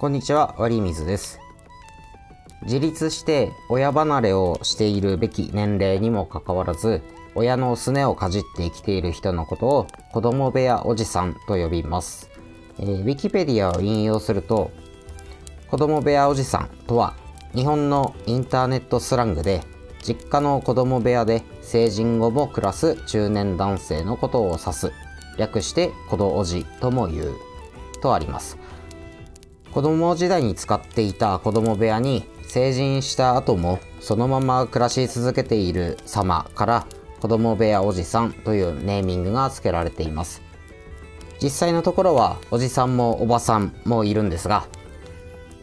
こんにちは、割水です。自立して親離れをしているべき年齢にもかかわらず、親のすねをかじって生きている人のことを子供部屋おじさんと呼びます。えーウィキペディアを引用すると、子供部屋おじさんとは、日本のインターネットスラングで、実家の子供部屋で成人後も暮らす中年男性のことを指す。略して子供おじとも言う。とあります。子供時代に使っていた子供部屋に成人した後もそのまま暮らし続けている様から子供部屋おじさんというネーミングが付けられています。実際のところはおじさんもおばさんもいるんですが、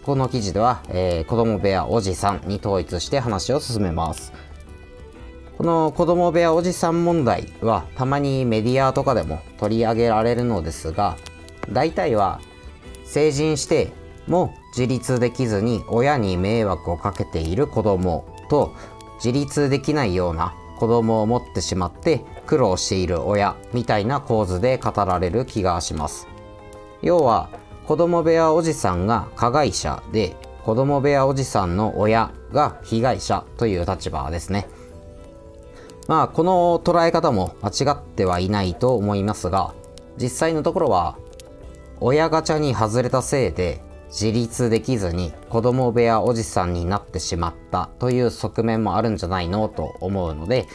この記事では、えー子供部屋おじさんに統一して話を進めます。この子供部屋おじさん問題はたまにメディアとかでも取り上げられるのですが、大体は成人しても自立できずに親に迷惑をかけている子供と自立できないような子供を持ってしまって苦労している親みたいな構図で語られる気がします。要は子供部屋おじさんが加害者で子供部屋おじさんの親が被害者という立場ですね。まあこの捉え方も間違ってはいないと思いますが実際のところは親ガチャに外れたせいで自立できずに子供部屋おじさんになってしまったという側面もあるんじゃないのと思うので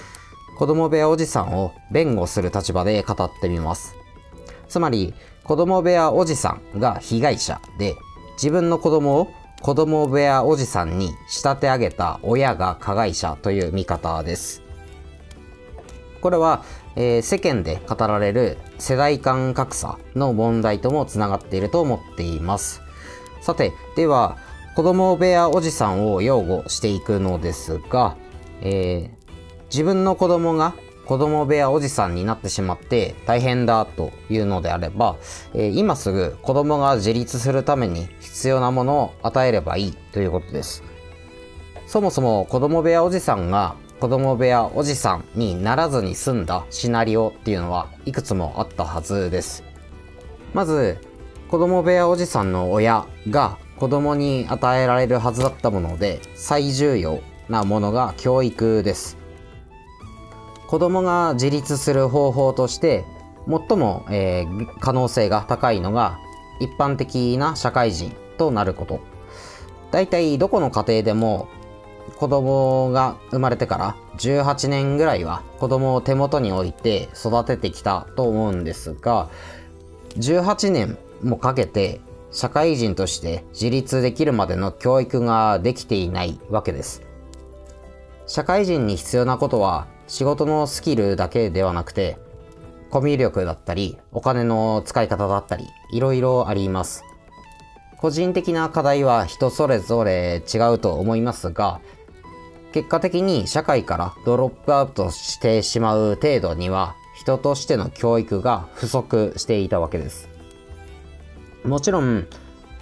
子供部屋おじさんを弁護する立場で語ってみますつまり子供部屋おじさんが被害者で自分の子供を子供部屋おじさんに仕立て上げた親が加害者という見方ですこれは、えー世間で語られる世代間格差の問題ともつながっていると思っています。さて、では、子供部屋おじさんを擁護していくのですが、えー自分の子供が子供部屋おじさんになってしまって大変だというのであれば、えー今すぐ子供が自立するために必要なものを与えればいいということです。そもそも子供部屋おじさんが子供部屋おじさんにならずに済んだシナリオっていうのはいくつもあったはずです。まず、子供部屋おじさんの親が子供に与えられるはずだったもので最重要なものが教育です。子供が自立する方法として最も、えー可能性が高いのが一般的な社会人となること。大体どこの家庭でも子供が生まれてから18年ぐらいは子供を手元に置いて育ててきたと思うんですが18年もかけて社会人として自立できるまでの教育ができていないわけです。社会人に必要なことは仕事のスキルだけではなくてコミュ力だったりお金の使い方だったりいろいろあります。個人的な課題は人それぞれ違うと思いますが結果的に社会からドロップアウトしてしまう程度には人としての教育が不足していたわけです。もちろん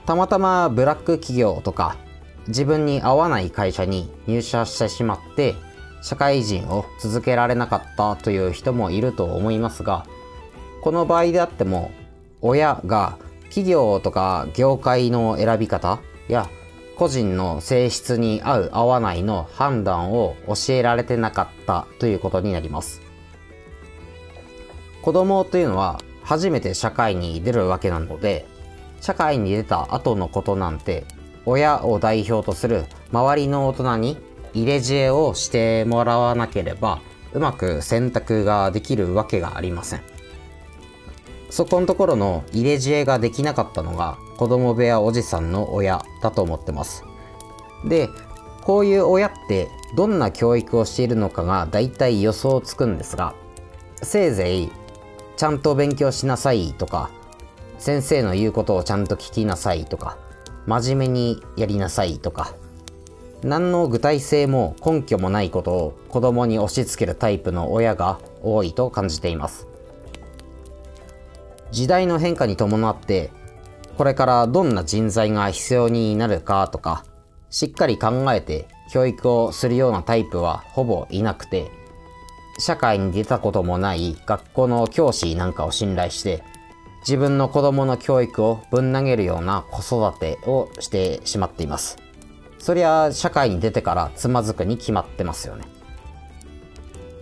たまたまブラック企業とか自分に合わない会社に入社してしまって社会人を続けられなかったという人もいると思いますがこの場合であっても親が企業とか業界の選び方や個人の性質に合う合わないの判断を教えられてなかったということになります。子供というのは初めて社会に出るわけなので社会に出た後のことなんて親を代表とする周りの大人に入れ知恵をしてもらわなければうまく選択ができるわけがありませんそこのところの入れ知恵ができなかったのが子供部屋おじさんの親だと思ってます。で、こういう親ってどんな教育をしているのかが大体予想つくんですが、せいぜいちゃんと勉強しなさいとか、先生の言うことをちゃんと聞きなさいとか、真面目にやりなさいとか、何の具体性も根拠もないことを子供に押し付けるタイプの親が多いと感じています。時代の変化に伴ってこれからどんな人材が必要になるかとかしっかり考えて教育をするようなタイプはほぼいなくて社会に出たこともない学校の教師なんかを信頼して自分の子供の教育をぶん投げるような子育てをしてしまっています。そりゃ社会に出てからつまずくに決まってますよね。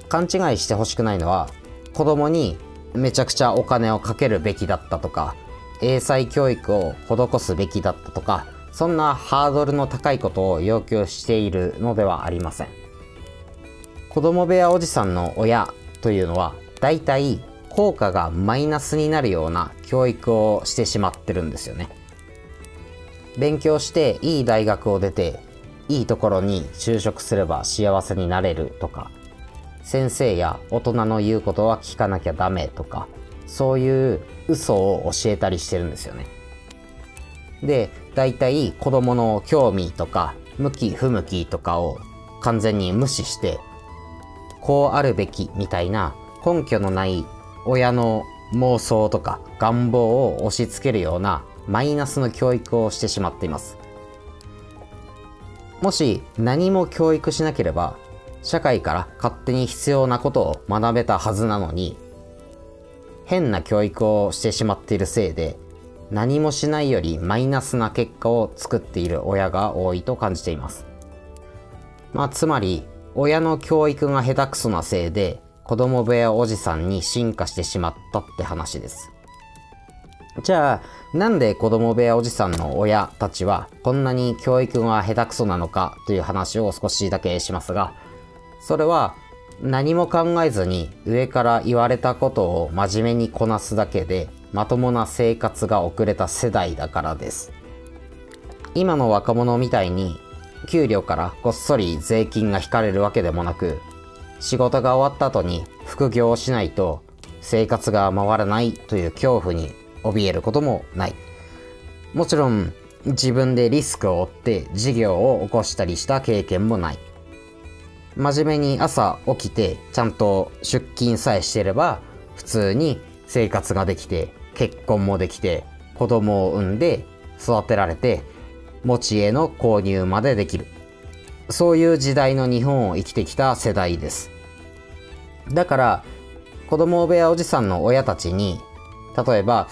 勘違いしてほしくないのは子供にめちゃくちゃお金をかけるべきだったとか英才教育を施すべきだったとかそんなハードルの高いことを要求しているのではありません子供部屋おじさんの親というのは大体効果がマイナスになるような教育をしてしまってるんですよね。勉強していい大学を出ていいところに就職すれば幸せになれるとか先生や大人の言うことは聞かなきゃダメとかそういう嘘を教えたりしてるんですよね。で大体子供の興味とか向き不向きとかを完全に無視してこうあるべきみたいな根拠のない親の妄想とか願望を押し付けるようなマイナスの教育をしてしまっていますもし何も教育しなければ社会から勝手に必要なことを学べたはずなのに変な教育をしてしまっているせいで何もしないよりマイナスな結果を作っている親が多いと感じています。まあ、つまり親の教育が下手くそなせいで子供部屋おじさんに進化してしまったって話です。じゃあなんで子供部屋おじさんの親たちはこんなに教育が下手くそなのかという話を少しだけしますがそれは何も考えずに上から言われたことを真面目にこなすだけでまともな生活が遅れた世代だからです。今の若者みたいに給料からこっそり税金が引かれるわけでもなく仕事が終わった後に副業をしないと生活が回らないという恐怖に怯えることもない。もちろん自分でリスクを負って事業を起こしたりした経験もない。真面目に朝起きてちゃんと出勤さえしてれば普通に生活ができて結婚もできて子供を産んで育てられて持ち家の購入までできる。そういう時代の日本を生きてきた世代です。だから子供部屋おじさんの親たちに例えば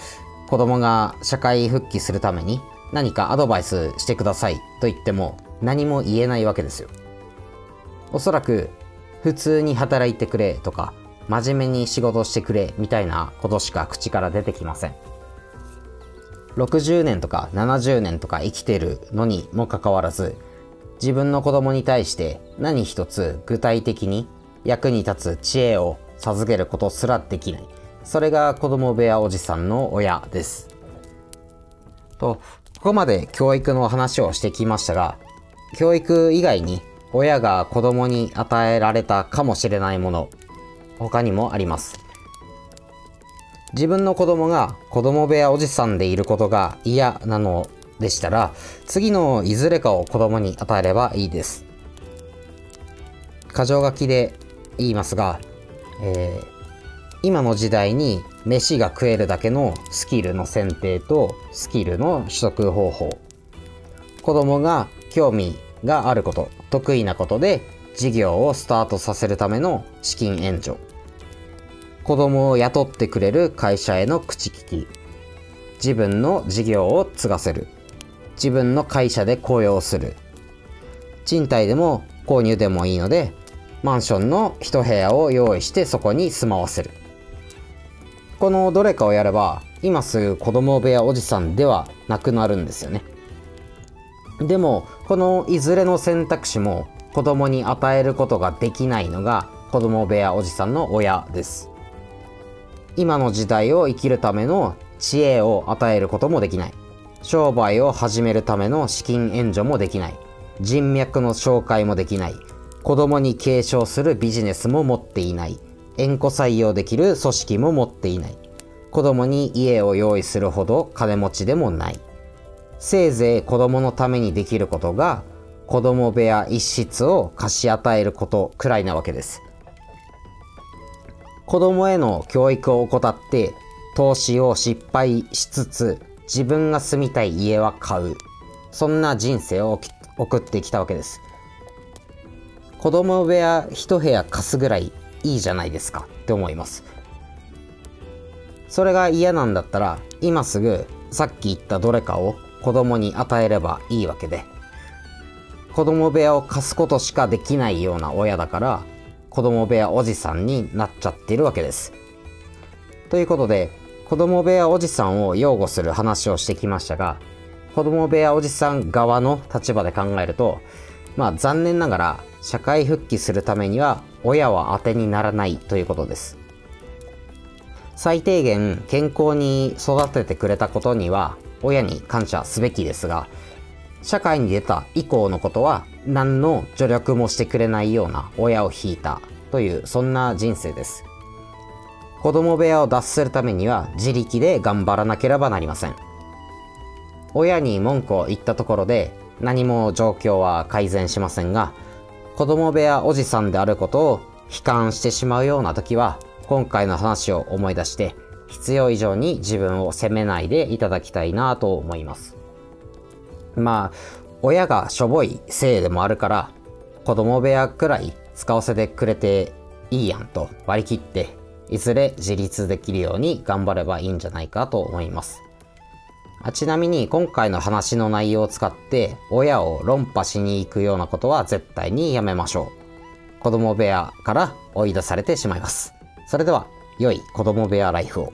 子供が社会復帰するために何かアドバイスしてくださいと言っても何も言えないわけですよ。おそらく普通に働いてくれとか真面目に仕事してくれみたいなことしか口から出てきません。60年とか70年とか生きてるのにもかかわらず自分の子供に対して何一つ具体的に役に立つ知恵を授けることすらできない。それが子供部屋おじさんの親です。とここまで教育の話をしてきましたが教育以外に親が子供に与えられたかもしれないもの他にもあります。自分の子供が子供部屋おじさんでいることが嫌なのでしたら次のいずれかを子供に与えればいいです。箇条書きで言いますが、えー、今の時代に飯が食えるだけのスキルの選定とスキルの取得方法。子供が興味があること得意なことで事業をスタートさせるための資金援助。子供を雇ってくれる会社への口利き。自分の事業を継がせる。自分の会社で雇用する。賃貸でも購入でもいいのでマンションの一部屋を用意してそこに住まわせる。このどれかをやれば今すぐ子供部屋おじさんではなくなるんですよね。でもこのいずれの選択肢も子供に与えることができないのが子供部屋おじさんの親です。今の時代を生きるための知恵を与えることもできない。商売を始めるための資金援助もできない。人脈の紹介もできない。子供に継承するビジネスも持っていない。縁故採用できる組織も持っていない。子供に家を用意するほど金持ちでもない。せいぜい子供のためにできることが子供部屋一室を貸し与えることくらいなわけです。子供への教育を怠って投資を失敗しつつ自分が住みたい家は買う。そんな人生を送ってきたわけです。子供部屋一部屋貸すぐらいいいじゃないですかって思います。それが嫌なんだったら今すぐさっき言ったどれかを子供に与えればいいわけで子供部屋を貸すことしかできないような親だから子供部屋おじさんになっちゃっているわけです。ということで子供部屋おじさんを擁護する話をしてきましたが子供部屋おじさん側の立場で考えるとまあ残念ながら社会復帰するためには親は当てにならないということです。最低限健康に育ててくれたことには親に感謝すべきですが社会に出た以降のことは何の助力もしてくれないような親を引いたというそんな人生です子供部屋を脱するためには自力で頑張らなければなりません親に文句を言ったところで何も状況は改善しませんが子供部屋おじさんであることを悲観してしまうような時は今回の話を思い出して必要以上に自分を責めないでいただきたいなと思います。まあ、親がしょぼいせいでもあるから子供部屋くらい使わせてくれていいやんと割り切っていずれ自立できるように頑張ればいいんじゃないかと思います。あちなみに今回の話の内容を使って親を論破しに行くようなことは絶対にやめましょう。子供部屋から追い出されてしまいます。それでは、良い子供部屋ライフを。